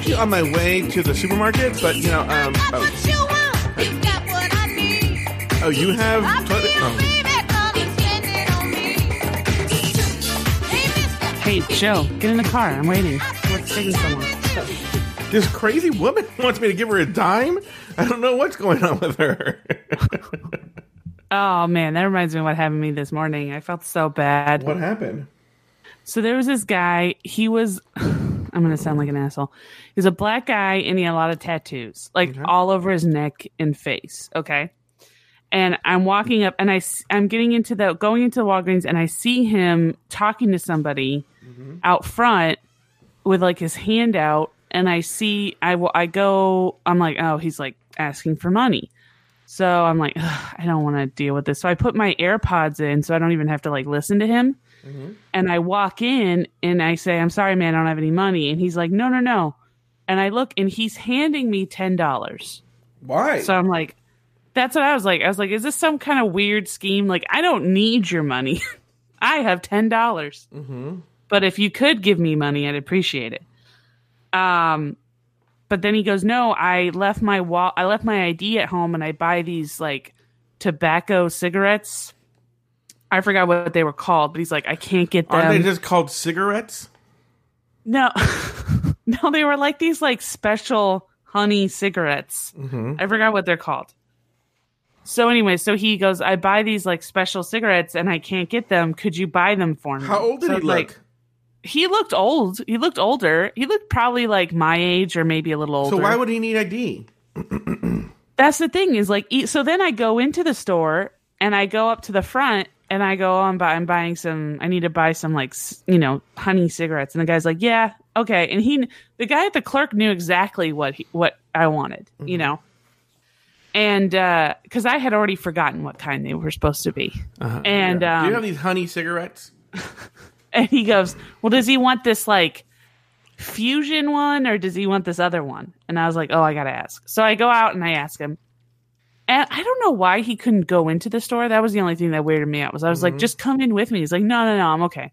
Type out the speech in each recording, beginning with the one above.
actually on my way to the supermarket, but you know, um, oh, oh you have toilet. Oh. Hey, Joe, get in the car. I'm waiting. We're taking someone. This crazy woman wants me to give her a dime. I don't know what's going on with her. Oh man, that reminds me of what happened to me this morning. I felt so bad. what happened? So there was this guy. He was. I'm gonna sound like an asshole. He's a black guy and he had a lot of tattoos, like all over his neck and face. Okay. And I'm walking up and I, I'm getting into the going into the Walgreens and I see him talking to somebody mm-hmm. out front with like his hand out and I see I will I go I'm like oh he's like asking for money. So I'm like I don't want to deal with this. So I put my AirPods in so I don't even have to like listen to him and I walk in and I say, I'm sorry, man, I don't have any money. And he's like, no, no, no. And I look and he's handing me $10. Why? So I'm like, that's what I was like. I was like, is this some kind of weird scheme? Like, I don't need your money. I have $10. dollars But if you could give me money, I'd appreciate it. Um, but then he goes, no, I left my wall. I left my ID at home and I buy these like tobacco cigarettes. I forgot what they were called, but he's like, I can't get them. Aren't they just called cigarettes? No, no, they were like these like special honey cigarettes. Mm-hmm. I forgot what they're called. So anyway, so he goes, I buy these like special cigarettes and I can't get them. Could you buy them for me? How old did So, he like, look? he looked old. He looked older. He looked probably like my age or maybe a little older. So why would he need ID? That's the thing is like, so then I go into the store and I go up to the front and I go, oh, I'm, buy- I'm buying some, I need to buy some like, you know, honey cigarettes. And the guy's like, yeah, okay. And he, the guy at the clerk knew exactly what he, what I wanted, you know? And, uh, cause I had already forgotten what kind they were supposed to be. And, Do you um, have these honey cigarettes? and he goes, well, does he want this like fusion one or does he want this other one? And I was like, oh, I got to ask. So I go out and I ask him. And I don't know why he couldn't go into the store. That was the only thing that weirded me out. Was I was like, mm-hmm. just come in with me. He's like, no, no, no, I'm okay.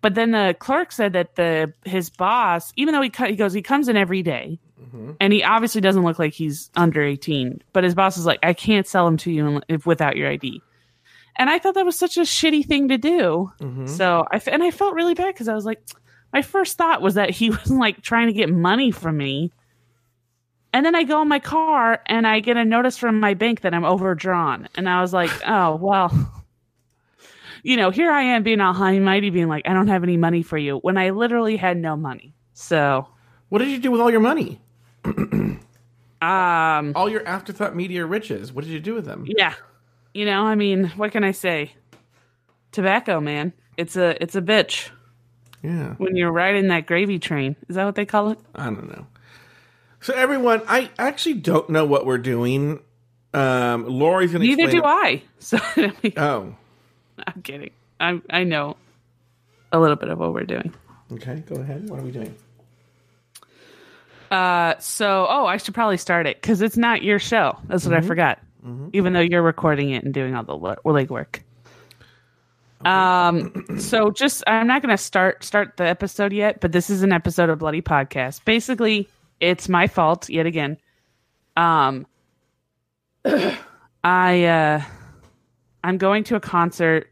But then the clerk said that the his boss, even though he he goes, he comes in every day, mm-hmm. and he obviously doesn't look like he's under eighteen. But his boss is like, I can't sell him to you if, without your ID. And I thought that was such a shitty thing to do. Mm-hmm. So I f- and I felt really bad because I was like, my first thought was that he was like trying to get money from me. And then I go in my car and I get a notice from my bank that I'm overdrawn. And I was like, oh, well, you know, here I am being all high and mighty, being like, I don't have any money for you when I literally had no money. So, What did you do with all your money? um, All your afterthought media riches. What did you do with them? yeah, you know, I mean, what can I say? Tobacco, man. It's a, it's a bitch Yeah. when you're riding that gravy train. Is that what they call it? I don't know. So everyone, I actually don't know what we're doing. Um, Lauri's gonna Neither explain do I. So, I mean, Oh, I'm kidding. I I know a little bit of what we're doing. okay. Go ahead. What are we doing? Uh, so oh, I should probably start it because it's not your show. That's what I forgot. Even though you're recording it and doing all the le- legwork. Um. So just I'm not going to start start the episode yet, but this is an episode of Bloody Podcast. Basically, it's my fault yet again. Um. I uh, I'm going to a concert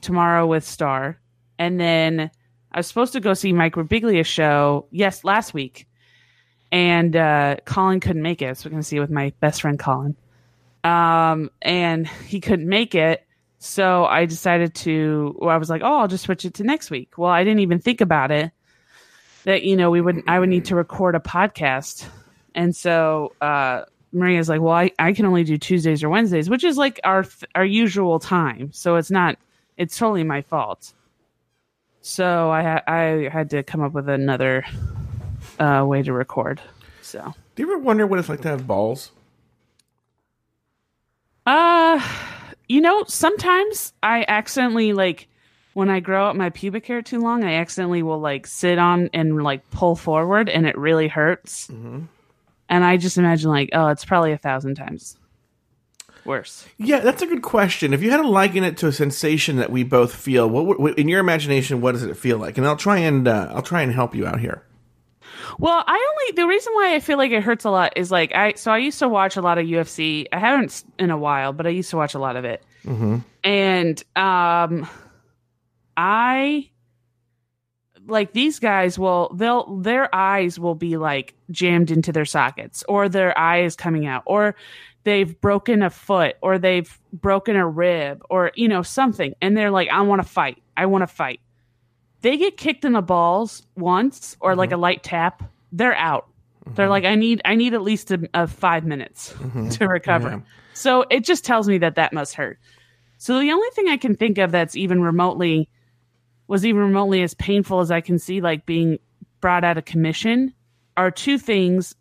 tomorrow with Star, and then I was supposed to go see Mike Birbiglia's show. Yes, last week, and uh, Colin couldn't make it, so we're gonna see it with my best friend Colin. Um, and he couldn't make it, so I decided to. Well, I was like, oh, I'll just switch it to next week. Well, I didn't even think about it that you know we would I would need to record a podcast, and so uh, Maria's like, well, I, I can only do Tuesdays or Wednesdays, which is like our th- our usual time, so it's not it's totally my fault. So I ha- I had to come up with another uh, way to record. So Do you ever wonder what it's like to have balls? Uh, you know, sometimes I accidentally like when I grow up my pubic hair too long, I accidentally will like sit on and like pull forward, and it really hurts. And I just imagine like, oh, it's probably a thousand times. worse? Yeah, that's a good question. If you had to liken it to a sensation that we both feel, what, what in your imagination, what does it feel like? And I'll try and uh, I'll try and help you out here. Well, I only the reason why I feel like it hurts a lot is like I so I used to watch a lot of UFC. I haven't in a while, but I used to watch a lot of it. And um, I like these guys will they'll their eyes will be like jammed into their sockets, or their eye is coming out, or they've broken a foot, or they've broken a rib, or you know something, and they're like, I want to fight. I want to fight they get kicked in the balls once or like mm-hmm. a light tap, they're out. They're mm-hmm. like, I need, I need at least a, a five minutes mm-hmm. to recover. Yeah. So it just tells me that that must hurt. So the only thing I can think of that's even remotely was even remotely as painful as I can see, like being brought out of commission, are two things,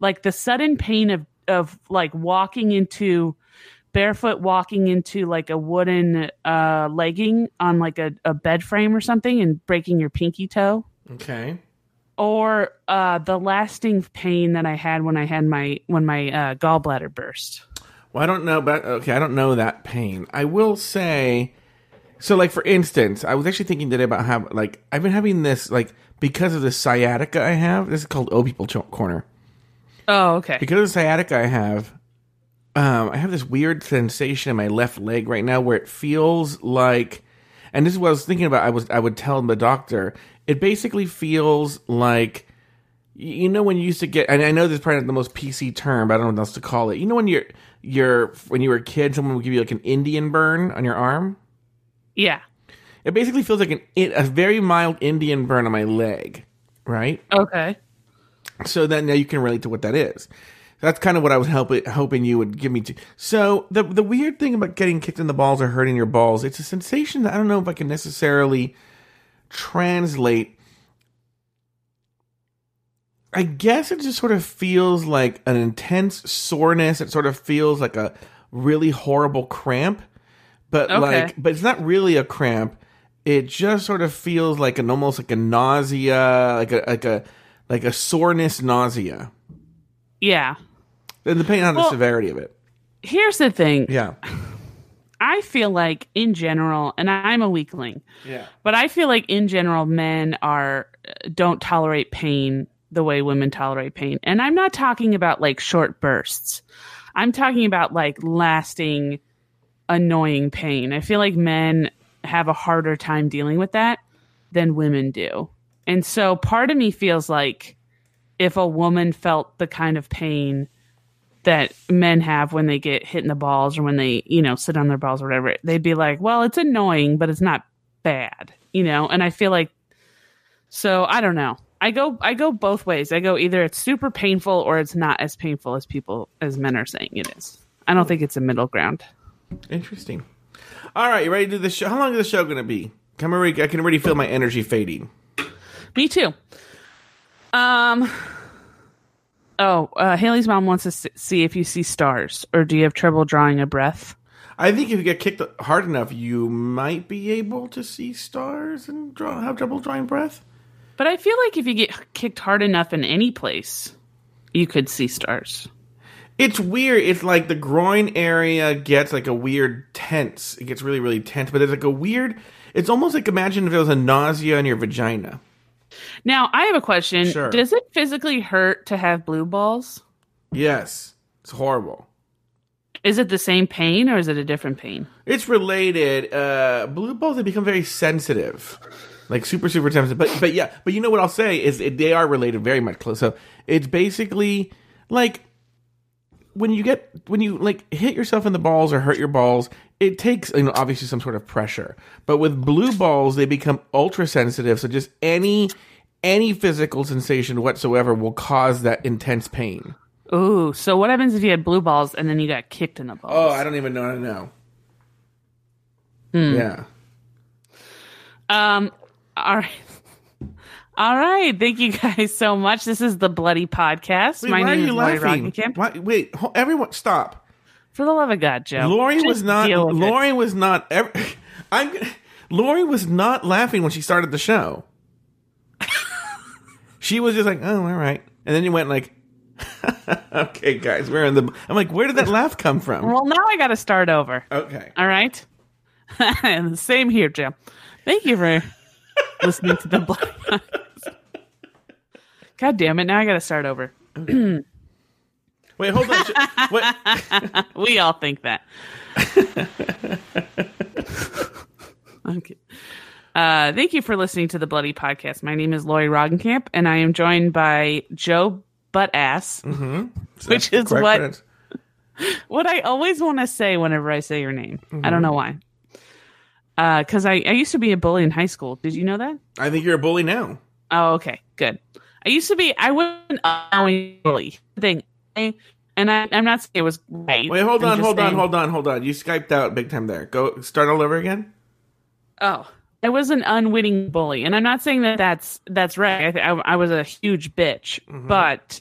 like the sudden pain of of like walking into barefoot walking into like a wooden uh legging on like a, a bed frame or something and breaking your pinky toe Okay. or uh the lasting pain that i had when i had my when my uh gallbladder burst Well, I don't know about okay, I don't know that pain. I will say so like for instance, I was actually thinking today about how like I've been having this like because of the sciatica I have. This is called O people Ch- corner. oh okay Because of the sciatica I have, um, I have this weird sensation in my left leg right now where it feels like, and this is what I was thinking about. I was I would tell the doctor. It basically feels like, you know, when you used to get, and I know this is probably not the most PC term, but I don't know what else to call it. You know, when you're you're when you were a kid, someone would give you like an Indian burn on your arm. Yeah It basically feels like an a very mild Indian burn on my leg, right? okay so then now you can relate to what that is. That's kind of what I was helping, hoping you would give me to. So the the weird thing about getting kicked in the balls or hurting your balls, it's a sensation that I don't know if I can necessarily translate. I guess it just sort of feels like an intense soreness. It sort of feels like a really horrible cramp, but Okay. like, but it's not really a cramp. It just sort of feels like an almost like a nausea, like a like a like a soreness nausea. yeah And depending on the severity of it. here's the thing Yeah. i feel like in general and i'm a weakling Yeah. But I feel like in general, men are uh, don't tolerate pain the way women tolerate pain. And I'm not talking about like short bursts. I'm talking about like lasting, annoying pain. I feel like men have a harder time dealing with that than women do. And so part of me feels like if a woman felt the kind of pain that men have when they get hit in the balls or when they, you know, sit on their balls or whatever, they'd be like, well, it's annoying, but it's not bad, you know? And I feel like, so I don't know. I go, I go both ways. I go either it's super painful or it's not as painful as people, as men are saying it is. I don't think it's a middle ground. Interesting. All right, you ready to do the show? How long is the show going to be? I'm already, I can already feel my energy fading. Me too. Um. Oh, uh, Haley's mom wants to see if you see stars, or do you have trouble drawing a breath? I think if you get kicked hard enough, you might be able to see stars and draw, have trouble drawing breath. But I feel like if you get kicked hard enough in any place, you could see stars. It's weird. It's like the groin area gets like a weird tense. It gets really, really tense. But there's like a weird. It's almost like imagine if there was a nausea in your vagina. Now, I have a question. Sure. Does it physically hurt to have blue balls? Yes, it's horrible. Is it the same pain or is it a different pain? It's related. Uh, blue balls they become very sensitive, like super super sensitive. But but yeah, but you know what I'll say is it, they are related very much close. So it's basically like when you get when you like hit yourself in the balls or hurt your balls. It takes you know obviously some sort of pressure, but with blue balls they become ultra sensitive. So just any any physical sensation whatsoever will cause that intense pain. Ooh, so what happens if you had blue balls and then you got kicked in the balls? Oh, I don't even know how to know. Yeah. Um, all right. All right. Thank you guys so much. This is the Bloody Podcast. Wait, My why name are is you Lauri laughing? Why, wait, ho- everyone, stop. For the love of God, Joe. Lauri Just was not. it. Lauri was not. Ever, I'm. Lauri was not laughing when she started the show. she was just like, "Oh, all right," and then you went like, okay, guys, we're in the. I'm like, where did that laugh come from? Well, now I got to start over. Okay. All right. and the same here, Jim. Thank you for listening to the Bloody God damn it! Now I got to start over. Wait, hold on. Wait. we all think that. okay. Uh, thank you for listening to the Bloody Podcast. My name is Lauri Roggenkamp, and I am joined by Joe Buttass, mm-hmm. which is what credits. what I always want to say whenever I say your name. I don't mm-hmm. know why. Uh, because I, I used to be a bully in high school. Did you know that? I think you're a bully now. Oh, okay, good. I used to be. I wasn't bully thing, and I, I'm not saying it was right. Wait, hold on, hold on, hold on, hold on. You skyped out big time there. Go start all over again. Oh, I was an unwitting bully, and I'm not saying that that's that's right. I, th- I, I was a huge bitch, mm-hmm. but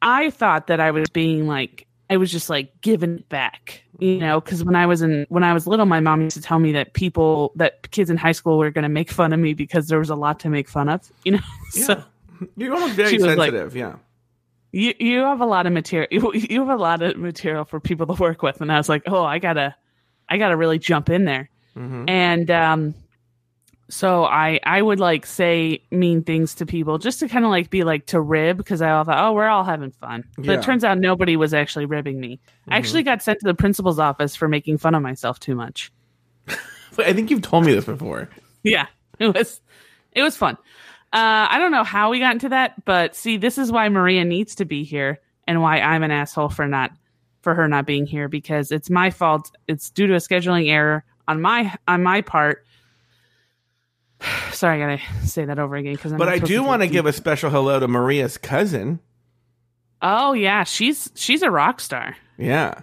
I thought that I was being like I was just like giving it back, you know, because when I was in when I was little, my mom used to tell me that people that kids in high school were going to make fun of me because there was a lot to make fun of, you know. so You're almost very was like- sensitive. yeah. you you have a lot of material. You, you have a lot of material for people to work with, and I was like, oh, I gotta, I gotta really jump in there. And um, so I I would like say mean things to people just to kind of like be like to rib because I all thought, oh, we're all having fun. But Yeah. it turns out nobody was actually ribbing me. I actually got sent to the principal's office for making fun of myself too much. I think you've told me this before. Yeah, it was it was fun. Uh, I don't know how we got into that, but see, this is why Maria needs to be here and why I'm an asshole for not for her not being here because it's my fault. It's due to a scheduling error on my on my part. Sorry, I gotta say that over again because. But I do want to give a special hello to Maria's cousin. Oh yeah, she's she's a rock star. Yeah.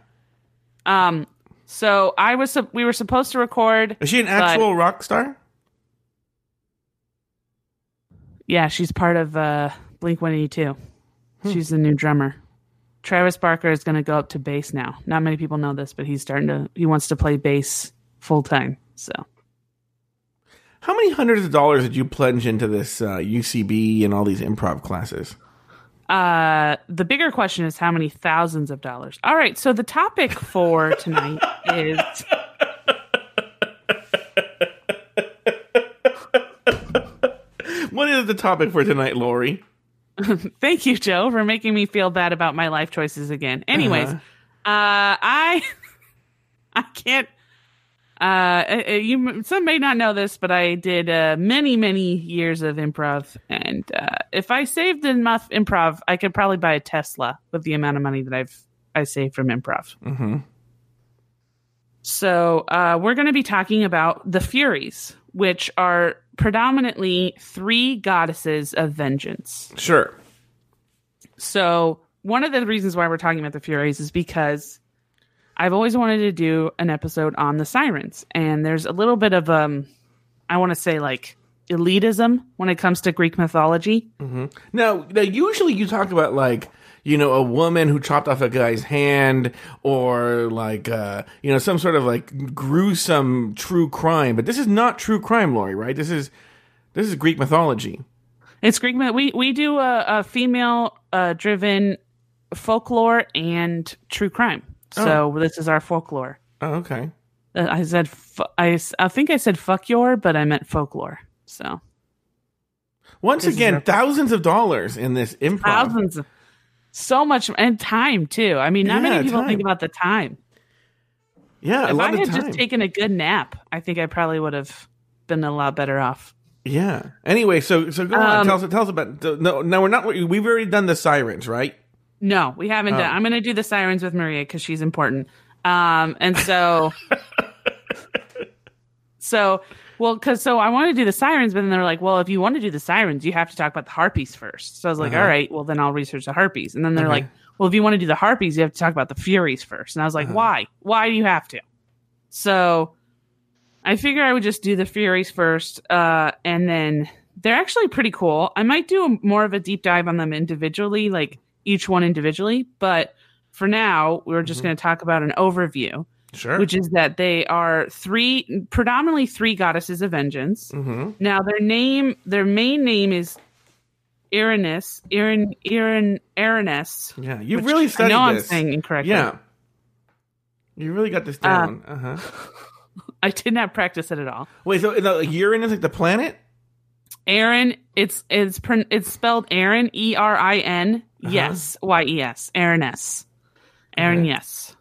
Um, so I was we were supposed to record. Is she an actual rock star? Yeah, she's part of uh, Blink One Eighty Two. She's the new drummer. Travis Barker is going to go up to bass now. Not many people know this, but he's starting to. He wants to play bass full time. So How many hundreds of dollars did you plunge into this uh, UCB and all these improv classes? uh, the bigger question is how many thousands of dollars. All right, so the topic for tonight is What is the topic for tonight, Lauri? Thank you, Joe, for making me feel bad about my life choices again. Anyways, uh, I I can't. Uh, uh, you some may not know this, but I did uh, many many years of improv, and uh, if I saved enough improv, I could probably buy a Tesla with the amount of money that I've I saved from improv. Mm-hmm. So uh, we're going to be talking about the Furies, which are predominantly three goddesses of vengeance. Sure. So one of the reasons why we're talking about the Furies is because I've always wanted to do an episode on the sirens, and there's a little bit of um, I want to say like elitism when it comes to Greek mythology. Now, now, usually you talk about like you know a woman who chopped off a guy's hand, or like uh, you know some sort of like gruesome true crime. But this is not true crime, Lauri. Right? This is this is Greek mythology. It's Greek. myth- We we do a, a female uh, driven folklore and true crime. So this is our folklore. Oh, okay. Uh, I said fu- I, I think I said fuck your, but I meant folklore. So Once This again, thousands of dollars in this improv. thousands, of, so much and time too. I mean, not Yeah, many people time. think about the time. Yeah, a if I had just taken a good nap, I think I probably would have been a lot better off. yeah. Anyway, so so go on. Um, Tell us tell us about. No, no, we're not. We've already done the sirens, right? No, we haven't Oh. done. I'm going to do the sirens with Maria because she's important. Um, and so, so well, because so I want to do the sirens, but then they're like, well, if you want to do the sirens, you have to talk about the harpies first. So I was like, Uh-huh. all right, well then I'll research the harpies. And then they're Okay. like, well, if you want to do the harpies, you have to talk about the furies first. And I was like, Uh-huh. why? Why do you have to? So I figure I would just do the furies first, uh, and then they're actually pretty cool. I might do a, more of a deep dive on them individually, like each one individually. But for now, we're just Mhm. going to talk about an overview, Sure. which is that they are three, predominantly three goddesses of vengeance. mm-hmm. Now, their name, their main name is Irenaeus, Iren, Iren, Irenaeus. Yeah, you really I studied know this. I'm saying incorrectly. Yeah, you really got this down. Uh huh. I did not practice it at all. Wait, so the Uranus like the planet? Aaron, it's it's it's spelled Aaron, E R I N, Uh-huh. yes, Y E S, Aaron S, Aaron, yes.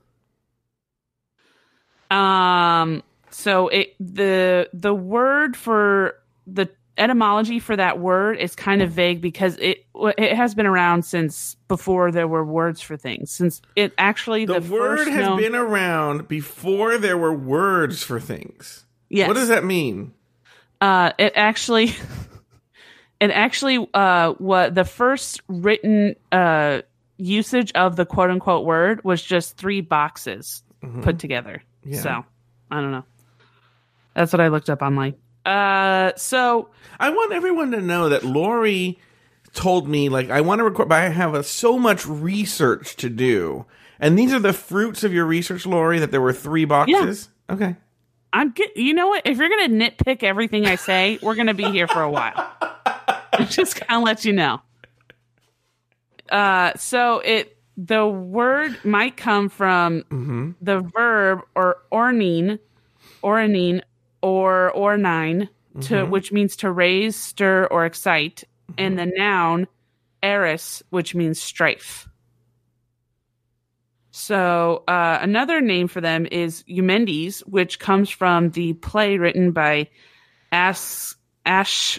Um, so it the the word for the etymology for that word is kind of vague because it it has been around since before there were words for things. Since it actually The, the, word has known- been around before there were words for things. yes. What does that mean? Uh, it actually, it actually, uh, what the first written uh usage of the quote unquote word was just three boxes put together. Yeah. So I don't know. That's what I looked up online. Uh, so I want everyone to know that Lauri told me like I want to record, but I have uh so much research to do, and these are the fruits of your research, Lauri. That there were three boxes. Okay. I'm get. You know what? If you're gonna nitpick everything I say, we're gonna be here for a while. I'm just gonna let you know. Uh, so it the word might come from Mm-hmm. the verb or ornine, ornine or ornine, to Mm-hmm. which means to raise, stir, or excite, and the noun eris, which means strife. So uh, another name for them is Eumendes, which comes from the play written by As Ash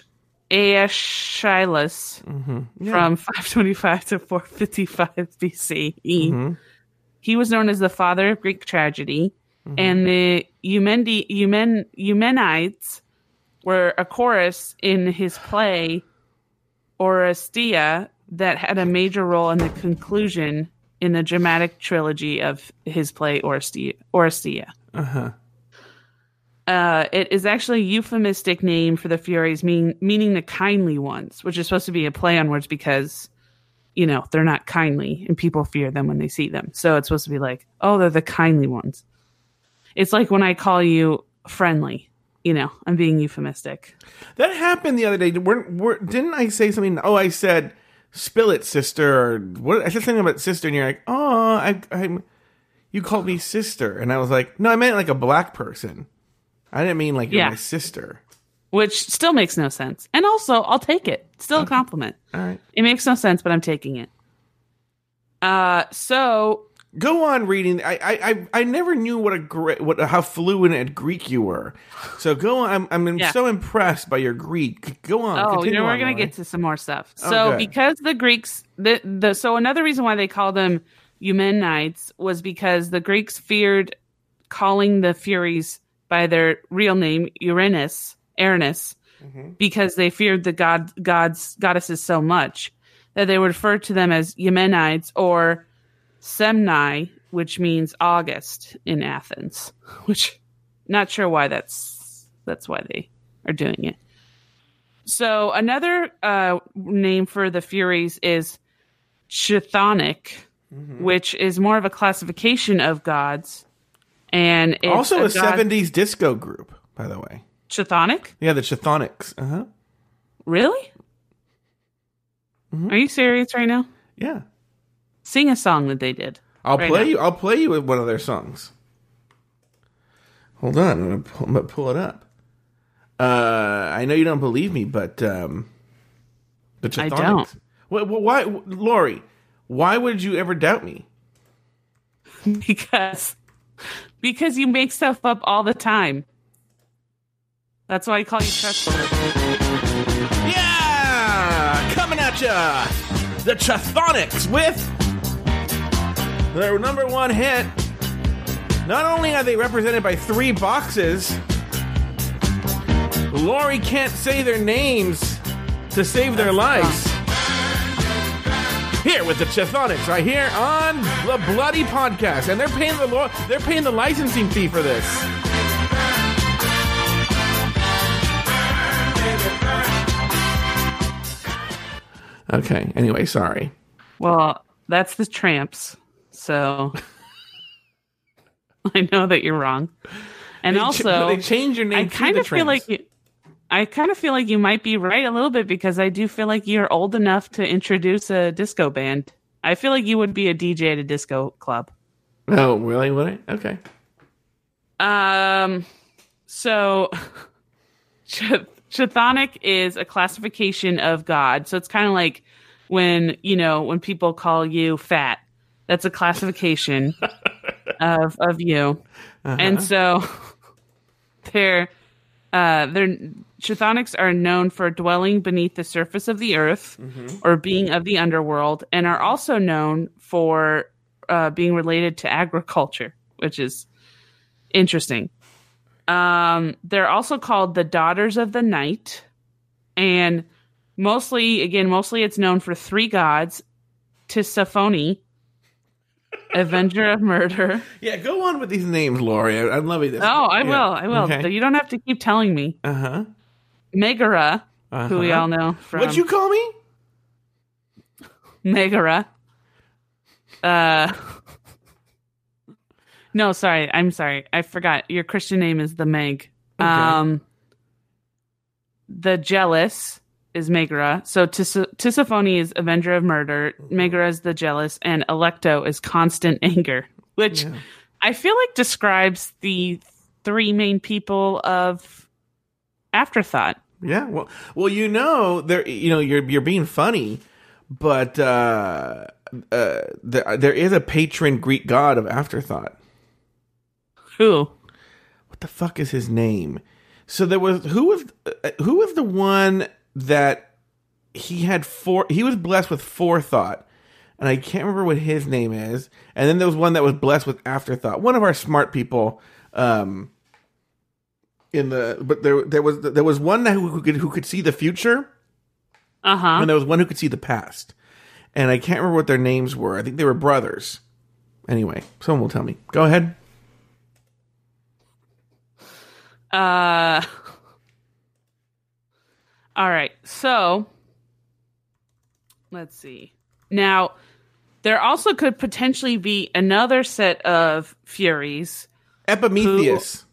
Aeschylus Mm-hmm. from 525 to 455 BCE. Mhm. He was known as the father of Greek tragedy, and the Eumendi, Eumen, Eumenides were a chorus in his play Oresteia that had a major role in the conclusion in the dramatic trilogy of his play Oresteia. Oresteia. Uh-huh. Uh, it is actually a euphemistic name for the Furies, mean, meaning the kindly ones, which is supposed to be a play on words because, you know, they're not kindly and people fear them when they see them. So it's supposed to be like, oh, they're the kindly ones. It's like when I call you friendly, you know, I'm being euphemistic. That happened the other day. Didn't I say something? Oh, I said, "Spill it, sister." Or what? I said something about sister, and you're like, "Oh, I, I'm." You called me sister, and I was like, "No, I meant like a black person. I didn't mean like you're Yeah. my sister." Which still makes no sense. And also, I'll take it. Still a compliment. All right, It makes no sense, but I'm taking it. Uh, so go on reading. I, I, I, I never knew what a great, what how fluent at Greek you were. So go on. I'm, I'm Yeah. so impressed by your Greek. Go on. Oh, you know, we're on, gonna Lauren. get to some more stuff. Oh, So, good. because the Greeks, the the so another reason why they called them Eumenides was because the Greeks feared calling the Furies by their real name Uranus, Aranus, Mm-hmm. because they feared the god gods goddesses so much that they would refer to them as Eumenides or Semni, which means August in Athens. Which not sure why that's that's why they are doing it. So another uh, name for the Furies is Chthonic, Mm-hmm. which is more of a classification of gods, and it's Also, a, god- '70s disco group, by the way. Chthonic. Yeah, the Chthonics. Uh huh. Really? Mm-hmm. Are you serious right now? Yeah. Sing a song that they did. I'll right play now. you. I'll play you with one of their songs. Hold on, I'm gonna pull, I'm gonna pull it up. Uh, I know you don't believe me, but um, the I don't. Why, why, Lauri? Why would you ever doubt me? because because you make stuff up all the time. That's why I call you trustworthy. Yeah, coming at ya, the Chthonics with their number one hit. Not only are they represented by three boxes, Lauri can't say their names to save their lives. Here with the Chthonics, right here on the Bloody Podcast, and they're paying the lo- they're paying the licensing fee for this. Okay. Anyway, sorry. Well, that's the tramps. So I know that you're wrong. And They ch- also, they changed your name. I kind of feel like you, I kind of feel like you might be right a little bit because I do feel like you're old enough to introduce a disco band. I feel like you would be a DJ at a disco club. Oh, really? Would I? Okay. Um, so Ch- Chthonic is a classification of God. So it's kind of like when, you know, when people call you fat, that's a classification of, of you. And so they're, uh, they're, Chthonics are known for dwelling beneath the surface of the earth or being of the underworld and are also known for uh, being related to agriculture, which is interesting. Um, they're also called the Daughters of the Night, and mostly, again, mostly it's known for three gods: Tisiphone, Avenger of Murder. Yeah, go on with these names, Lauri. I, I'm loving this. Oh, I will, I will. Okay. You don't have to keep telling me. Uh huh. Megara, Uh-huh. who we all know from What'd you call me? Megara. Uh. No, sorry. I'm sorry. I forgot. Your Christian name is the Meg. Okay. Um. The jealous is Megara. So Tis- Tisiphone is Avenger of Murder. Megara is the jealous, and Electo is constant anger, which Yeah. I feel like describes the three main people of Afterthought. Yeah. Well, well, you know, there. You know, you're you're being funny, but uh, uh, there, there is a patron Greek god of afterthought. Who? What the fuck is his name? So there was who was uh, who was the one that he had four. He was blessed with forethought, and I can't remember what his name is. And then there was one that was blessed with afterthought. One of our smart people. Um, in the but there there was there was one that who, who could who could see the future. Uh huh. and there was one who could see the past. And I can't remember what their names were. I think they were brothers. Anyway, someone will tell me. Go ahead. Uh All right. So let's see. Now there also could potentially be another set of furies. Epimetheus.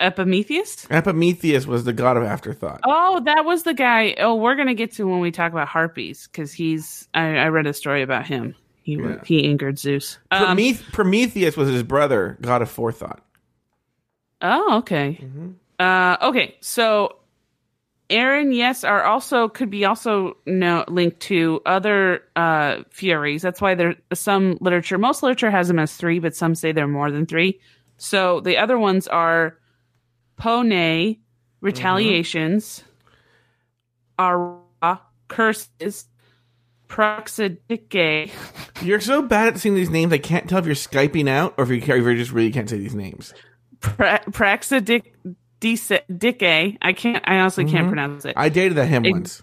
Epimetheus? Epimetheus was the god of afterthought. Oh, that was the guy. Oh, we're gonna get to when we talk about harpies because he's. I, I read a story about him. He Yeah. he angered Zeus. Um, Prometh- Prometheus was his brother, god of forethought. Oh, okay. Uh, okay, so Aaron, yes, are also could be also no, linked to other uh, furies. That's why there some literature. Most literature has them as three, but some say they're more than three. So the other ones are Pone, retaliations, Ara, curses, Proxidike. You're so bad at seeing these names, I can't tell if you're Skyping out or if you, if you just really can't say these names. pra- Praxidic Dike. I can't. I honestly can't pronounce it. I dated that him Ex- once.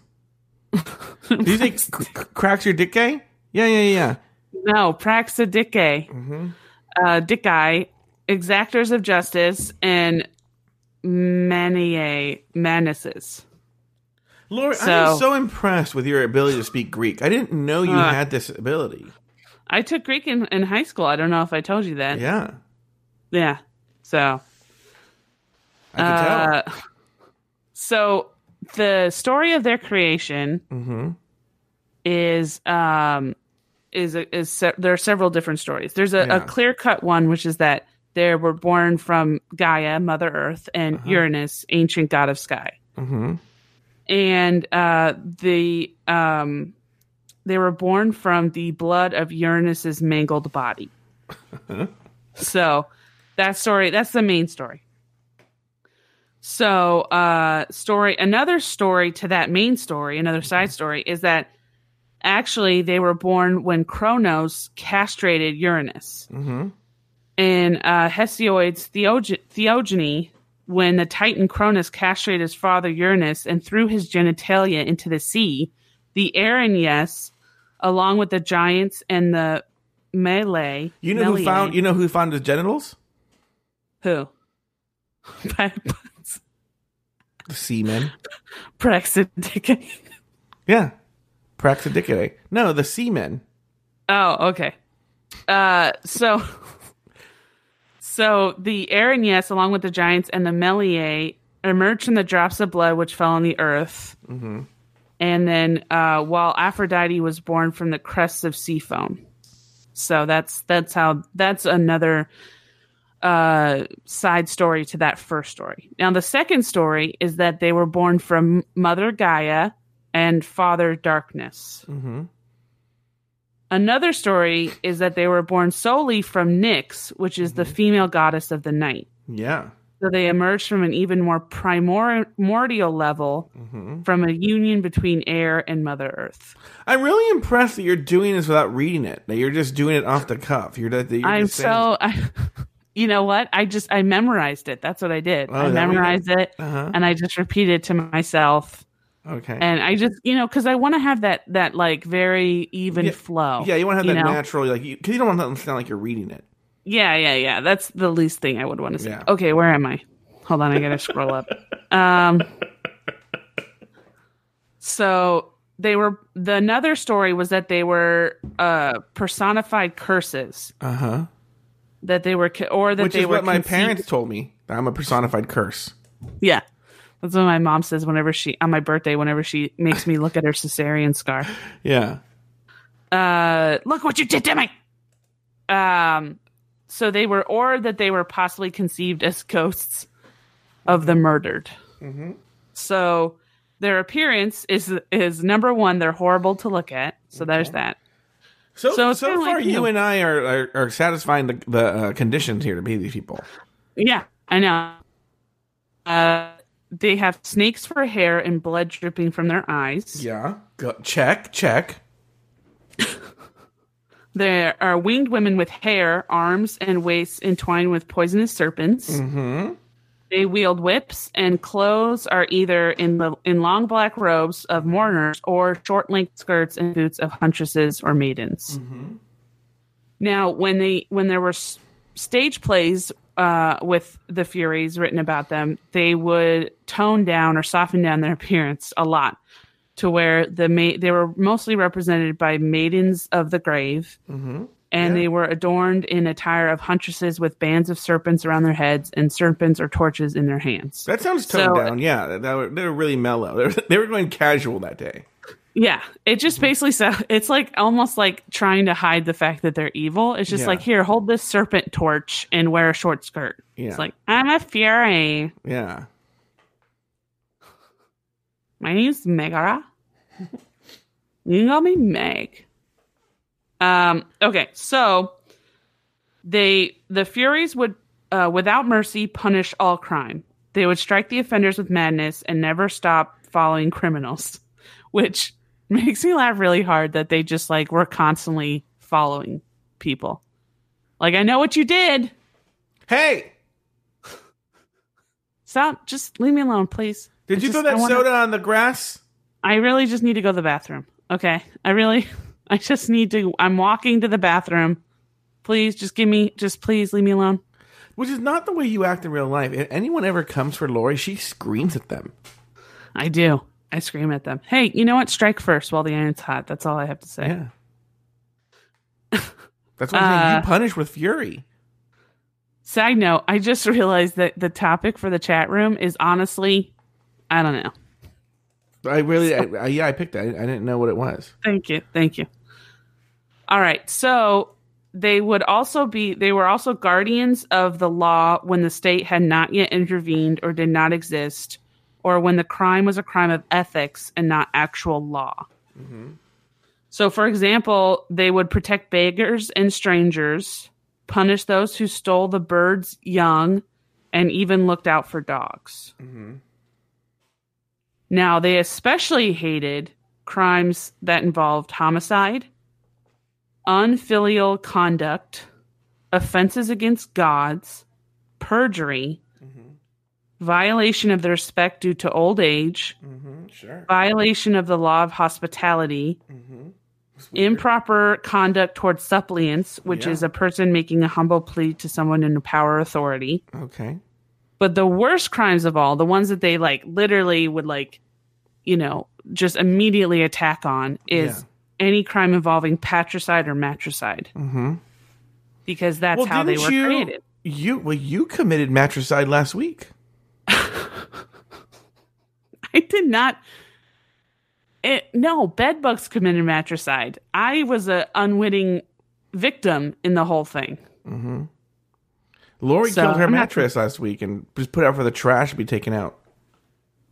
Did you c- cracks your dick? Yeah, yeah, yeah. No, Praxidike. Mm-hmm. Uh, Dicai, exactors of justice, and Maniae Manises. Lauri, I So- am so impressed with your ability to speak Greek. I didn't know you Uh. had this ability. I took Greek in, in high school. I don't know if I told you that. Yeah, Yeah. So, I can tell. uh, so the story of their creation Mm-hmm. is um is is se- there are several different stories. There's a, Yeah. a clear cut one, which is that they were born from Gaia, Mother Earth, and Uh-huh. Uranus, ancient god of sky. Mm-hmm. and uh, the um, they were born from the blood of Uranus's mangled body. so that story that's the main story. So uh, story another story to that main story, another side story is that actually they were born when Kronos castrated Uranus Mm-hmm. In uh, Hesiod's Theog- Theogony, when the Titan Cronus castrated his father Uranus and threw his genitalia into the sea, the Erinyes, along with the giants and the Melee, You know who found? You know who found his genitals? who? The seamen. Praxidike. Yeah, Praxidicidae. No, the seamen. Oh, okay. Uh, so, so the Erinyes, along with the giants and the Melee, emerged from the drops of blood which fell on the earth. And then uh, while Aphrodite was born from the crests of sea foam. So that's that's how that's another uh, side story to that first story. Now the second story is that they were born from Mother Gaia and Father Darkness. Mhm. Another story is that they were born solely from Nyx, which is the female goddess of the night. Yeah. So they emerged from an even more primordial level from a union between air and Mother Earth. I'm really impressed that you're doing this without reading it. That you're just doing it off the cuff. You're, that you're I'm so, I, you know what? I just I memorized it. That's what I did. Oh, I is that what you did? memorized it, Uh-huh. and I just repeated to myself. Okay. And I just, you know, because I want to have that that like very even Yeah. flow. yeah, you want to have that know? natural, like, because you, don't want that to sound like you're reading it. Yeah, yeah, yeah. That's the least thing I would want to say. Yeah. Okay, where am I? Hold on, I gotta scroll up. Um, so they were the another story was that they were uh personified curses Uh huh. that they were or that Which they is were what my conceived- parents told me. that I'm a personified curse. Yeah, that's what my mom says whenever she on my birthday whenever she makes me look at her cesarean scar. Yeah. uh look what you did to me um so they were or that they were possibly conceived as ghosts of the murdered so their appearance is is number one they're horrible to look at so there's that So So so, far, like you you. and I are are, are satisfying the the uh, conditions here to be these people. yeah i know uh they have snakes for hair and blood dripping from their eyes Yeah. Go, check. Check. there are winged women with hair arms and waists entwined with poisonous serpents Mm-hmm. They wield whips, and clothes are either in the in long black robes of mourners or short length skirts and boots of huntresses or maidens. Now, when they when there were stage plays uh, with the Furies written about them, they would tone down or soften down their appearance a lot to where the ma- they were mostly represented by maidens of the grave Mm-hmm. and Yeah. they were adorned in attire of huntresses with bands of serpents around their heads and serpents or torches in their hands. That sounds toned So- down. Yeah, that were, they were really mellow. They were, they were going casual that day. Yeah, it just basically so it's like almost like trying to hide the fact that they're evil. It's just Yeah. like here, hold this serpent torch and wear a short skirt. Yeah. It's like I'm a fury. Yeah. My name's Megara. you can call me Meg. Um. Okay, so they the Furies would, uh, without mercy, punish all crime. They would strike the offenders with madness and never stop following criminals, which makes me laugh really hard that they just like were constantly following people. Like I know what you did. Hey, Stop. Just leave me alone, please. did I you just- throw that wanna- soda on the grass? I really just need to go to the bathroom. Okay. I really, I just need to, I'm walking to the bathroom. Please just give me, just please leave me alone. Which is not the way you act in real life. If anyone ever comes for Lauri, she screams at them. I do. I scream at them. Hey, you know what? Strike first while the iron's hot. That's all I have to say. Yeah. That's what I'm saying. Uh, You punish with fury. Side note, I just realized that the topic for the chat room is honestly, I don't know. I really, I, I, yeah, I picked that. I, I didn't know what it was. Thank you. Thank you. All right. So they would also be, they were also guardians of the law when the state had not yet intervened or did not exist, or when the crime was a crime of ethics and not actual law. So, for example, they would protect beggars and strangers, punish those who stole the birds' young, and even looked out for dogs. Now, they especially hated crimes that involved homicide, unfilial conduct, offenses against gods, perjury, violation of the respect due to old age, Mm-hmm. Sure. violation of the law of hospitality, Mm-hmm. improper conduct towards suppliants, which Yeah. is a person making a humble plea to someone in a power authority. Okay. But the worst crimes of all, the ones that they like literally would like, you know, just immediately attack on is any crime involving patricide or matricide. Mm-hmm. Because that's Well, how they were you- created. You well, you committed matricide last week. I did not. It, no, bed bugs committed matricide. I was an unwitting victim in the whole thing. Mm-hmm. Lauri So, killed her I'm not- mattress last week and just put it out for the trash to be taken out.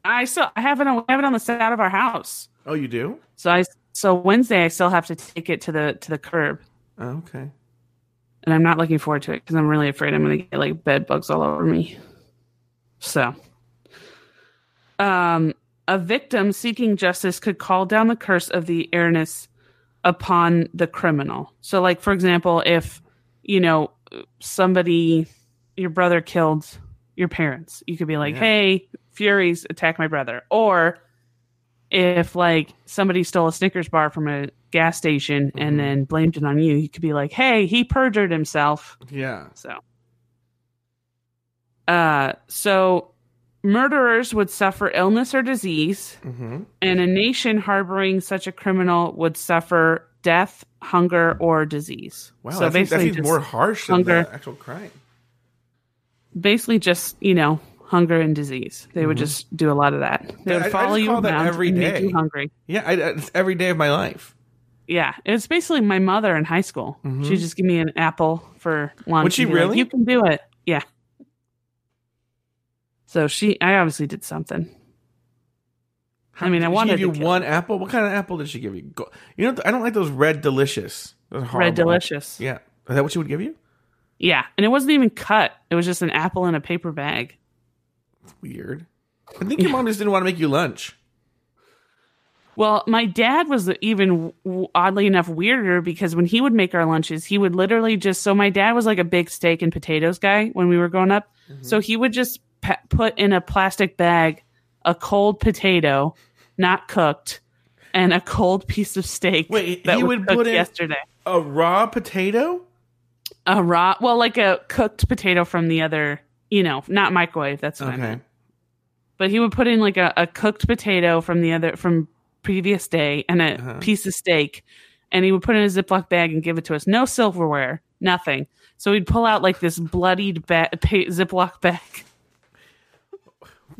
I still I have it. On, I have it on the side of our house. Oh, you do? So I so Wednesday I still have to take it to the to the curb, Oh, okay. and I'm not looking forward to it because I'm really afraid I'm going to get like bed bugs all over me. So, um, a victim seeking justice could call down the curse of the Erinyes upon the criminal. So, like for example, if you know somebody, your brother killed your parents, you could be like, Yeah. "Hey, Furies attack my brother," or if like somebody stole a Snickers bar from a gas station and then blamed it on you, you could be like, "Hey, he perjured himself." Yeah. So, uh, so murderers would suffer illness or disease, Mm-hmm. and a nation harboring such a criminal would suffer death, hunger, or disease. Wow, so that, seems, that seems more harsh than hunger. the actual crime. basically just you know hunger and disease. They would just do a lot of that. They I- I would just follow you around every and make you hungry. Yeah, I, it's every day of my life. Yeah, it was basically my mother in high school. She'd just give me an apple for lunch. Mm-hmm. Would she be like, really? you can do it. Yeah. So she, I obviously did something. I mean, I wanted She give to you one apple. What kind of apple did she give you? Go- You know, I don't like those red delicious. Those Red delicious. Yeah, is that what she would give you? Yeah, and it wasn't even cut. It was just an apple in a paper bag. Weird. I think your mom just didn't want to make you lunch. Well, my dad was even oddly enough weirder because when he would make our lunches, he would literally just so my dad was like a big steak and potatoes guy when we were growing up. Mm-hmm. So he would just pa- put in a plastic bag a cold potato, not cooked, and a cold piece of steak Wait, that he would put in- yesterday. A raw potato? A raw, well, like a cooked potato from the other, you know, not microwave. That's what I Okay. meant. But he would put in like a, a cooked potato from the other from previous day and a Uh-huh. piece of steak, and he would put it in a Ziploc bag and give it to us. No silverware, nothing. So he'd pull out like this bloodied ba- pa- Ziploc bag,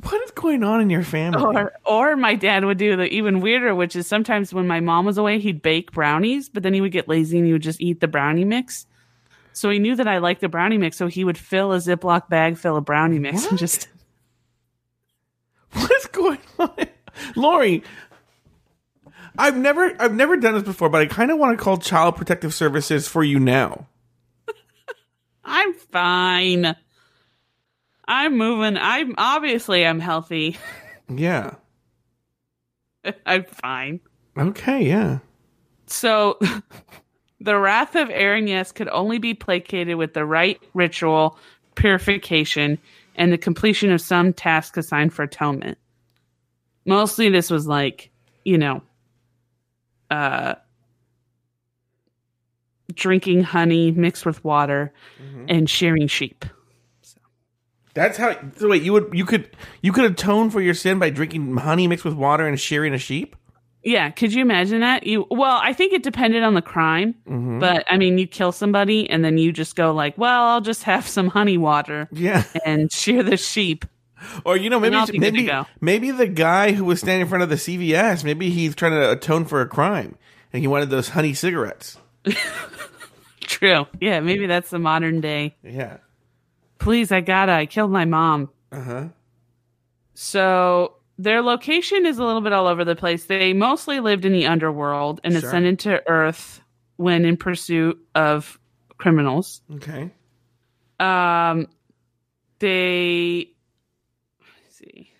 What is going on in your family? or or my dad would do the even weirder, which is sometimes when my mom was away, he'd bake brownies, but then he would get lazy and he would just eat the brownie mix. So he knew that I liked the brownie mix, so he would fill a Ziploc bag full of brownie mix and just What is going on? Lauri, I've never I've never done this before, but I kind of want to call Child Protective Services for you now. I'm fine. I'm moving. I'm obviously I'm healthy. Yeah. I'm fine. Okay, yeah. So the wrath of Erinyes could only be placated with the right ritual, purification, and the completion of some task assigned for atonement. Mostly this was like, you know, uh drinking honey mixed with water and shearing sheep. That's how so wait, you would you could you could atone for your sin by drinking honey mixed with water and shearing a sheep? Yeah, could you imagine that? You well, I think it depended on the crime, Mm-hmm. but I mean, you kill somebody and then you just go like, "Well, I'll just have some honey water Yeah. and shear the sheep." Or you know, maybe I'll be good to maybe maybe the guy who was standing in front of the CVS, maybe he's trying to atone for a crime, and he wanted those honey cigarettes. True. Yeah, maybe that's the modern day. Yeah. Please, I gotta. I killed my mom. Uh huh. So their location is a little bit all over the place. They mostly lived in the underworld and Sure. ascended to Earth when in pursuit of criminals. Okay. Um, they. Let's see.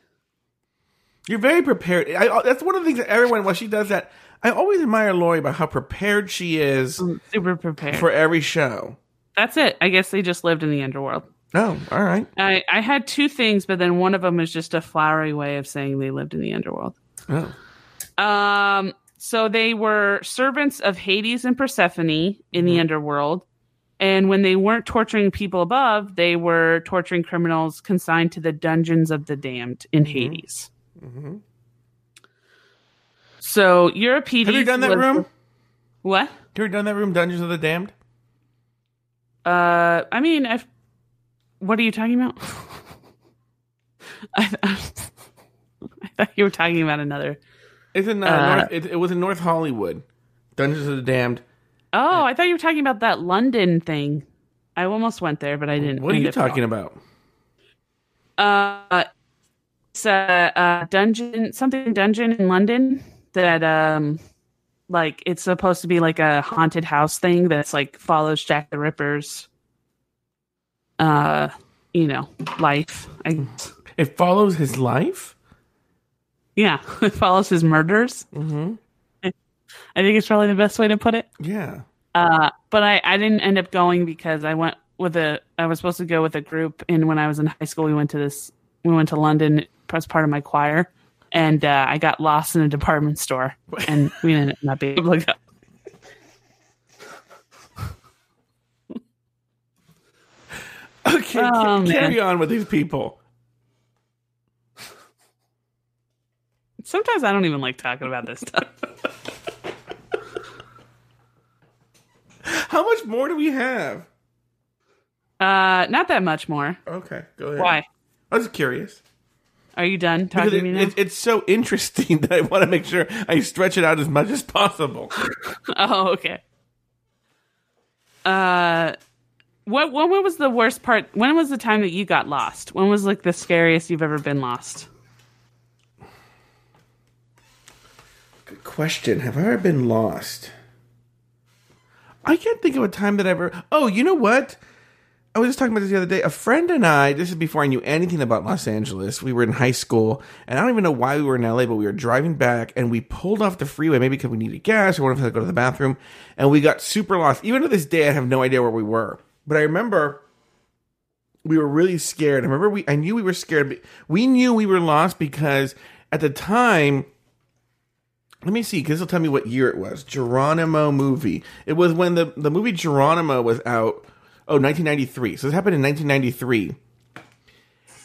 You're very prepared. I, that's one of the things that everyone when she does that. I always admire Lauri about how prepared she is Super prepared. for every show. That's it. I guess they just lived in the underworld. Oh, all right. I, I had two things, but then one of them is just a flowery way of saying they lived in the underworld. Oh. Um, so they were servants of Hades and Persephone in Mm-hmm. the underworld. And when they weren't torturing people above, they were torturing criminals consigned to the dungeons of the damned in Mm-hmm. Hades. So Euripides. Have you done that was- room? What? Have you done that room, Dungeons of the Damned? Uh, I mean, I've, what are you talking about? I, I thought you were talking about another. It's in uh, Uh, North, it, it was in North Hollywood. Dungeons of the Damned. Oh, I thought you were talking about that London thing. I almost went there, but I didn't. What are you talking about? Uh, it's a, a dungeon, something dungeon in London that um, like it's supposed to be like a haunted house thing that's like follows Jack the Ripper's, uh, you know, life. It follows his life. Yeah, it follows his murders. Mm-hmm. I think it's probably the best way to put it. Yeah. Uh, but I, I didn't end up going because I went with a I was supposed to go with a group and when I was in high school we went to this we went to London as part of my choir and uh, I got lost in a department store and we didn't not be able to go. Okay, Oh, man. carry on with these people. Sometimes I don't even like talking about this stuff. How much more do we have? Uh, not that much more. Okay, go ahead. Why? I was curious. Are you done talking it, to me now? it- it's so interesting that I want to make sure I stretch it out as much as possible. Oh, okay. Uh, what when, when was the worst part? When was the time that you got lost? When was like the scariest you've ever been lost? Good question. Have I ever been lost? I can't think of a time that I ever. Oh, you know what? I was just talking about this the other day. A friend and I, this is before I knew anything about Los Angeles. We were in high school, and I don't even know why we were in LA, but we were driving back, and we pulled off the freeway, maybe because we needed gas or wanted to go to the bathroom, and we got super lost. Even to this day, I have no idea where we were. But I remember we were really scared. I remember we, I knew we were scared. but We knew we were lost because at the time, let me see, because will tell me what year it was. Geronimo movie. It was when the, the movie Geronimo was out. Oh, 1993. So this happened in 1993.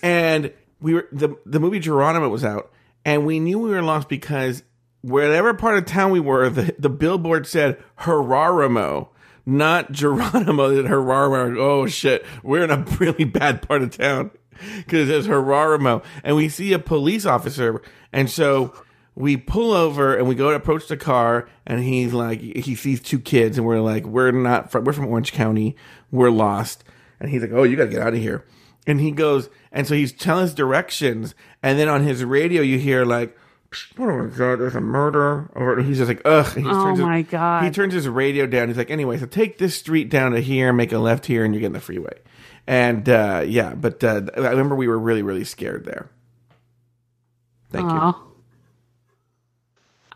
And we were the the movie Geronimo was out, and we knew we were lost because wherever part of town we were, the, the billboard said Geraramo, not Geronimo. That Geraramo. Oh shit, we're in a really bad part of town because it says Geraramo, and we see a police officer, and so we pull over and we go to approach the car, and he's like, he sees two kids, and we're like, we're not from, we're from Orange County, we're lost, and he's like, oh, you got to get out of here, and he goes, and so he's telling us directions, and then on his radio you hear like. Oh my god! There's a murder. Or he's just like, ugh. he Oh turns his- my God. He turns his radio down. He's like, anyway, so take this street down to here, make a left here, and you're getting the freeway. And uh, yeah, but uh, I remember we were really, really scared there. Thank you.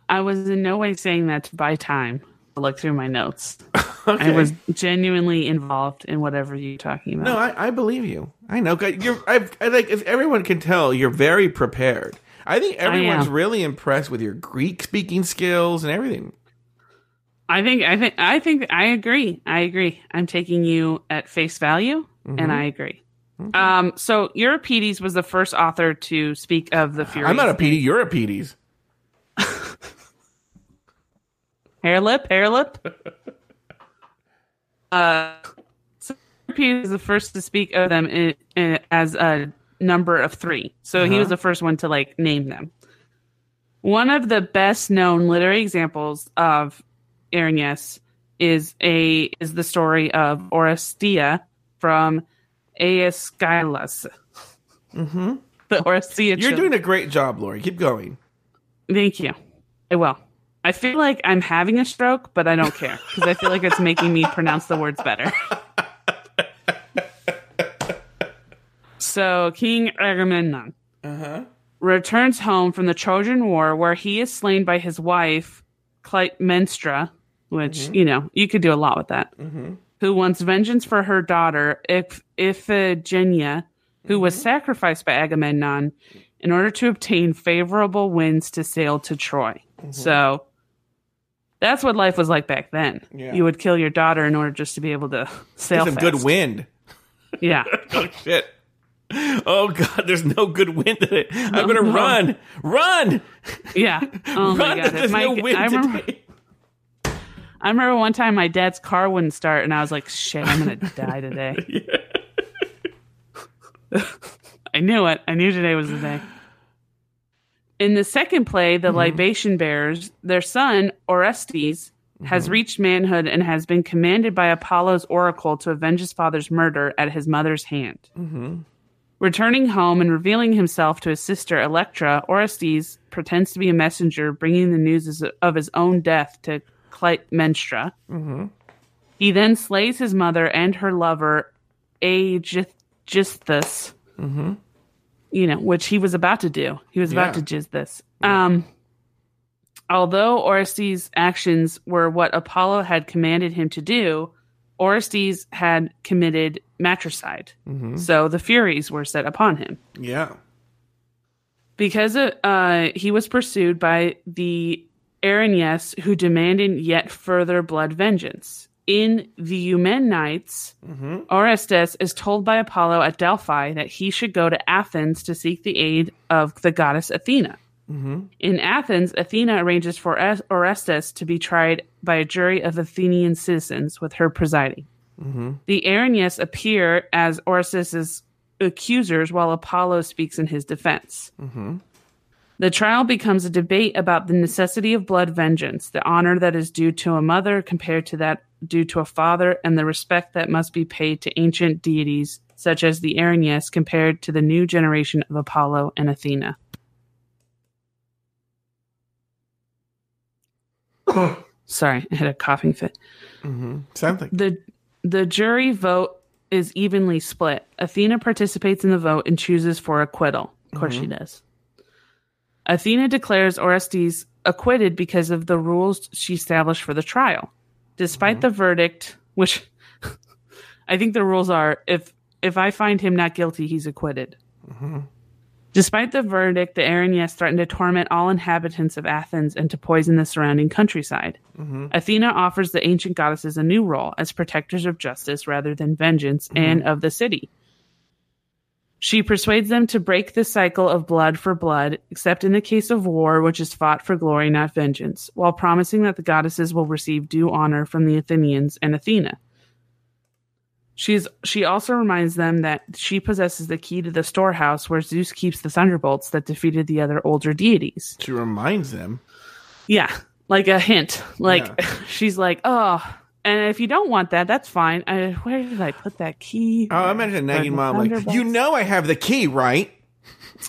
I was in no way saying that to buy time look through my notes. Okay. I was genuinely involved in whatever you're talking about. No, I, I believe you. I know. You're. I've, I like. As everyone can tell, you're very prepared. I think everyone's am. really impressed with your Greek speaking skills and everything. I think I think I think I agree. I agree. I'm taking you at face value, Mm-hmm. and I agree. Um, so Euripides was the first author to speak of the Furies. I'm not a PD. You're a PDs. hair lip, hair lip. uh, so Euripides is the first to speak of them in, in, as a number of three. So he Uh-huh. was the first one to like name them. One of the best known literary examples of Erinyes is a is the story of Oresteia from Aeschylus. Mm-hmm. The Oresteia. You're children. doing a great job, Lauri. Keep going. Thank you. I will. I feel like I'm having a stroke, but I don't care because I feel like it's making me pronounce the words better. so, King Agamemnon uh-huh. returns home from the Trojan War, where he is slain by his wife Clytemnestra, which mm-hmm. you know you could do a lot with that. Mm-hmm. Who wants vengeance for her daughter Iph- Iphigenia, who was mm-hmm. sacrificed by Agamemnon in order to obtain favorable winds to sail to Troy. So that's what life was like back then. Yeah. You would kill your daughter in order just to be able to sail. Some fast. good wind. Yeah. Oh shit. Oh god, there's no good wind today. I'm gonna no. run. Run! Yeah. Oh my run! god. There's My- no wind I remember today. I remember one time my dad's car wouldn't start and I was like, shit, I'm gonna die today. I knew it. I knew today was the day. In the second play, the mm-hmm. libation bearers, their son, Orestes, has mm-hmm. reached manhood and has been commanded by Apollo's oracle to avenge his father's murder at his mother's hand. Mm-hmm. Returning home and revealing himself to his sister Electra, Orestes pretends to be a messenger bringing the news of his own death to Clytemnestra. He then slays his mother and her lover, Aegisthus, you know, which he was about to do. He was about Yeah. to jizz this. Um, although Orestes' actions were what Apollo had commanded him to do, Orestes had committed matricide. Mm-hmm. So the Furies were set upon him. Yeah. Because uh, he was pursued by the Erinyes, who demanded yet further blood vengeance. In the Eumenides, mm-hmm. Orestes is told by Apollo at Delphi that he should go to Athens to seek the aid of the goddess Athena. Mm-hmm. In Athens, Athena arranges for Orestes to be tried by a jury of Athenian citizens, with her presiding. Mm-hmm. The Erinyes appear as Orestes' accusers while Apollo speaks in his defense. Mm-hmm. The trial becomes a debate about the necessity of blood vengeance, the honor that is due to a mother compared to that due to a father, and the respect that must be paid to ancient deities such as the Erinyes compared to the new generation of Apollo and Athena. Sorry, I had a coughing fit. Mm-hmm. Sounds like The the jury vote is evenly split. Athena participates in the vote and chooses for acquittal. Of course she mm-hmm. does. Athena declares Orestes acquitted because of the rules she established for the trial. Despite mm-hmm. the verdict, which I think the rules are if if I find him not guilty, he's acquitted. Mm-hmm. Despite the verdict, the Erinyes threatened to torment all inhabitants of Athens and to poison the surrounding countryside. Mm-hmm. Athena offers the ancient goddesses a new role as protectors of justice rather than vengeance mm-hmm. and of the city. She persuades them to break the cycle of blood for blood, except in the case of war, which is fought for glory, not vengeance, while promising that the goddesses will receive due honor from the Athenians and Athena. She's, she also reminds them that she possesses the key to the storehouse where Zeus keeps the thunderbolts that defeated the other older deities. she reminds them. Yeah, like a hint. Like Yeah. she's like, oh, and if you don't want that, that's fine. I, where did I put that key? Oh, I imagine a nagging mom like, you know I have the key, right?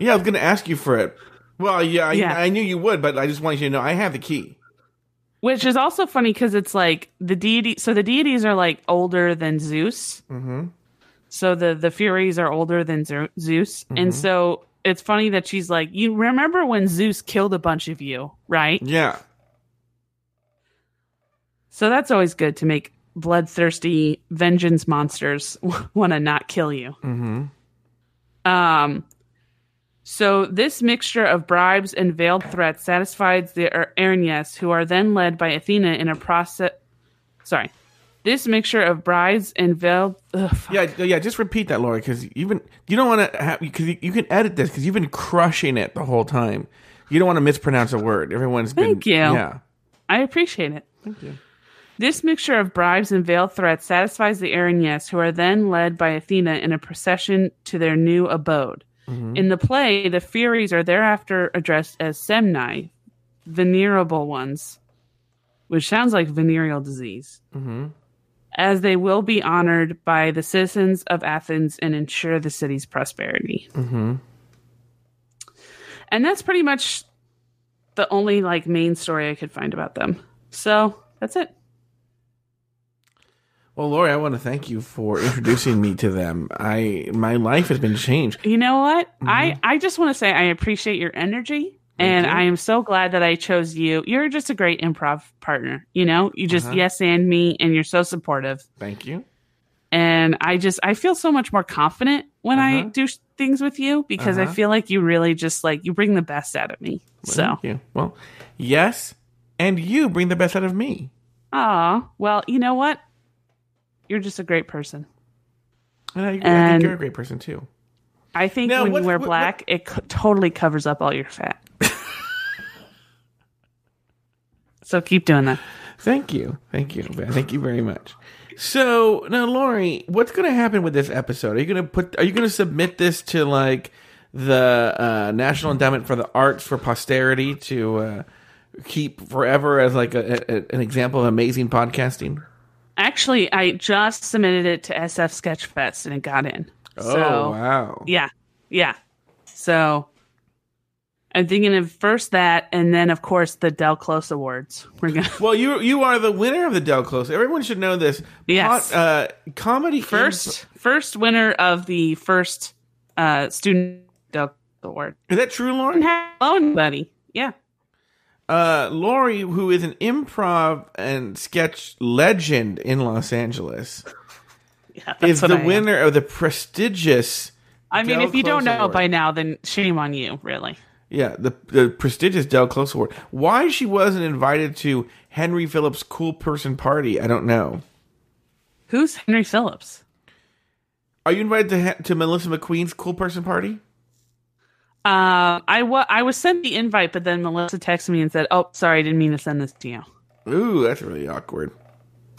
yeah, I was going to ask you for it. Well, yeah, I, Yeah. I knew you would, but I just wanted you to know I have the key. Which is also funny because it's like the deity. So the deities are like older than Zeus. Mm-hmm. So the the Furies are older than Zeus, Mm-hmm. and so it's funny that she's like, you remember when Zeus killed a bunch of you, right? Yeah. So that's always good to make bloodthirsty vengeance monsters want to not kill you. Mm-hmm. Um, so this mixture of bribes and veiled threats satisfies the Er- Erinyes, who are then led by Athena in a process. Sorry, this mixture of bribes and veiled. Ugh. Yeah, yeah. Just repeat that, Laura, because you've been you don't want to have because you, you can edit this because you've been crushing it the whole time. You don't want to mispronounce a word. Everyone's been Thank you. Yeah, I appreciate it. thank you. This mixture of bribes and veiled threats satisfies the Erinyes, who are then led by Athena in a procession to their new abode. Mm-hmm. In the play, the Furies are thereafter addressed as Semni, venerable ones, which sounds like venereal disease, mm-hmm. as they will be honored by the citizens of Athens and ensure the city's prosperity. Mm-hmm. And that's pretty much the only like main story I could find about them. So that's it. Well, Lauri, I want to thank you for introducing me to them. I my life has been changed. You know what? I I just want to say I appreciate your energy and. I am so glad that I chose you. You're just a great improv partner, you know? You just yes and me and you're so supportive. Thank you. And I just I feel so much more confident when I Uh-huh. do sh- things with you because I Uh-huh. feel like you really just like you bring the best out of me. So, Thank you. Well, yes, and you bring the best out of me. ah, well, you know what? You're just a great person. And I, I think you're a great person too. I think Now, when what- you wear what- black, it co- totally covers up all your fat. so keep doing that. Thank you. Thank you. Thank you very much. So now, Lauri, what's going to happen with this episode? Are you going to put? Are you going to submit this to like the uh, National Endowment for the Arts for posterity to uh, keep forever as like a, a, an example of amazing podcasting? Actually, I just submitted it to SF Sketchfest and it got in. Oh So, wow! Yeah. Yeah. So I'm thinking of first that and then of course the Del Close Awards. We're gonna Well, you you are the winner of the Del Close. Everyone should know this. Yes. Pot- uh, comedy first first winner of the first uh student Del Award. Is that true, Lauren? Hello, buddy. Yeah. Uh, Lauri, who is an improv and sketch legend in Los Angeles, Yeah. is the winner of the prestigious. I mean, Del if you don't know Award. by now, then shame on you, really. Yeah, the the prestigious Del Close Award. Why she wasn't invited to Henry Phillips' cool person party, I don't know. Who's Henry Phillips? Are you invited to to Melissa McQueen's cool person party? Uh, I wa- I was sent the invite, but then Melissa texted me and said, "Oh, sorry, I didn't mean to send this to you." Ooh, that's really awkward.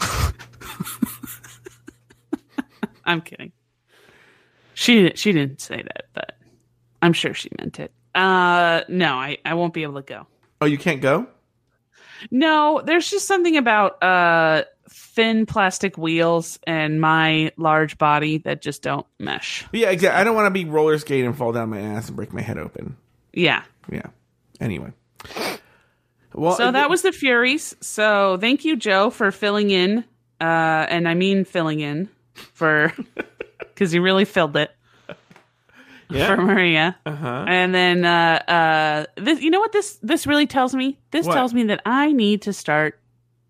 I'm kidding. She she didn't say that, but I'm sure she meant it. Uh, no, I I won't be able to go. Oh, you can't go? No, there's just something about uh thin plastic wheels and my large body that just don't mesh. Yeah, exactly. I don't want to be roller skating and fall down my ass and break my head open. Yeah. Yeah. Anyway. Well, So that was the Furies. So thank you, Joe, for filling in. Uh, and I mean filling in for because you really filled it yeah. for Maria. Uh-huh. And then uh, uh, this, you know what this this really tells me? This What? tells me that I need to start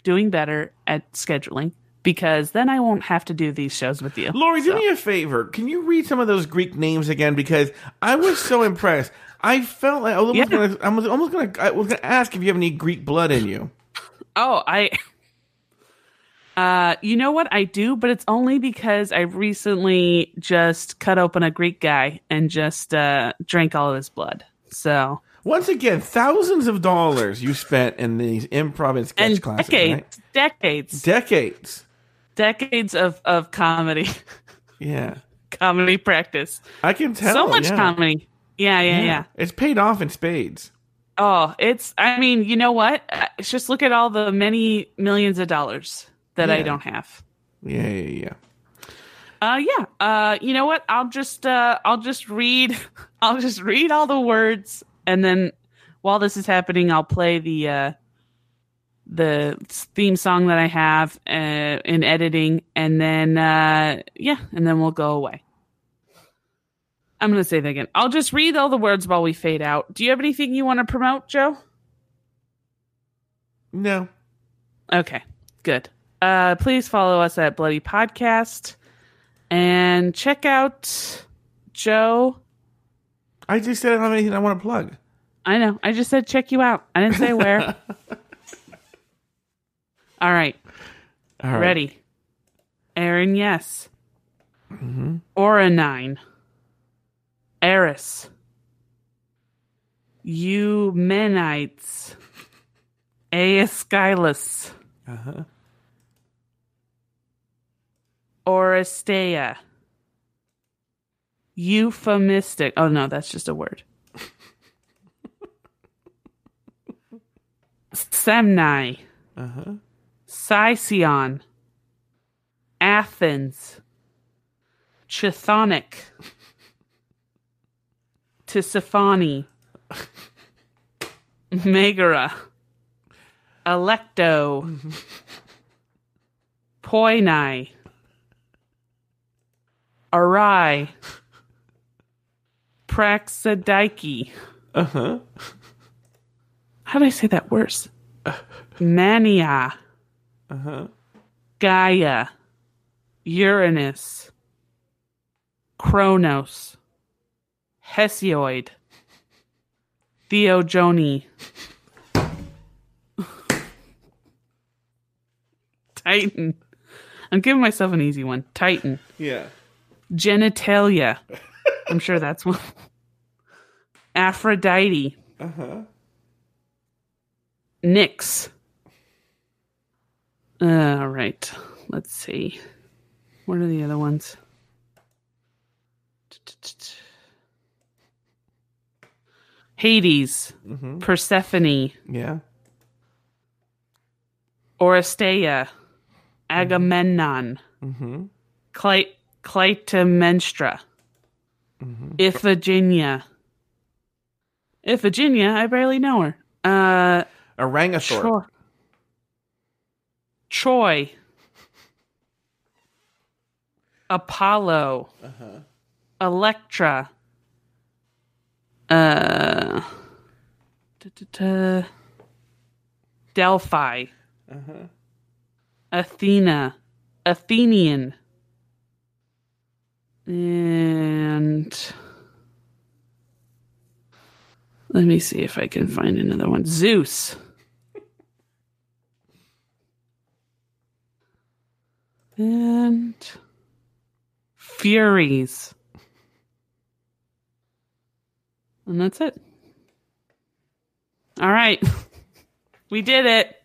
doing better at scheduling because then I won't have to do these shows with you. Lauri, do me a favor. Can you read some of those Greek names again? Because I was so impressed. I felt like I was almost Yeah. gonna. I was almost gonna. I was gonna ask if you have any Greek blood in you. Oh, I. Uh, you know what I do, but it's only because I recently just cut open a Greek guy and just uh, drank all of his blood. So Once again, thousands of dollars you spent in these improv and sketch and classes. decades, right? decades, Decades. decades of of comedy, Yeah, comedy practice. I can tell. so much yeah. comedy. Yeah, yeah, yeah, yeah. It's paid off in spades. Oh, it's. I mean, you know what? Uh, It's just look at all the many millions of dollars that I don't have. Yeah, yeah, yeah. Uh yeah. Uh you know what? I'll just uh I'll just read I'll just read all the words and then while this is happening I'll play the uh the theme song that I have uh, in editing and then uh yeah, and then we'll go away. I'm going to say that again. I'll just read all the words while we fade out. Do you have anything you want to promote, Joe? No. Okay, good. Uh, please follow us at Bloody Podcast and check out Joe. I just said I don't have anything I want to plug. I know. I just said check you out. I didn't say where. All right, All right. ready. Aaron, yes. Aura nine. Eris. Eumenides. Aeschylus. Uh-huh. Oresteia. Euphemistic. Oh no, that's just a word. Semni. Uh-huh. Sicyon. Athens. Chthonic. Tisiphone. Megara. Electo. Poinai. Arai. Praxidike. Uh-huh. How do I say that worse? Mania. Uh-huh. Gaia. Uranus. Kronos. Hesiod. Theogony. Titan. I'm giving myself an easy one. Titan. Yeah. Genitalia. I'm sure that's one. Aphrodite. Uh-huh. Nyx. All right. Let's see. What are the other ones? Hades, mm-hmm. Persephone, Yeah. Oresteia, mm-hmm. Agamemnon, mm-hmm. Cly- Clytemnestra, Iphigenia. Iphigenia, I barely know her. Uh, Orangathorpe. Troy. Troy. Apollo. Electra. Uh. Delphi. Athena. Athenian. And let me see if I can find another one. Zeus. And Furies. And that's it. All right. We did it.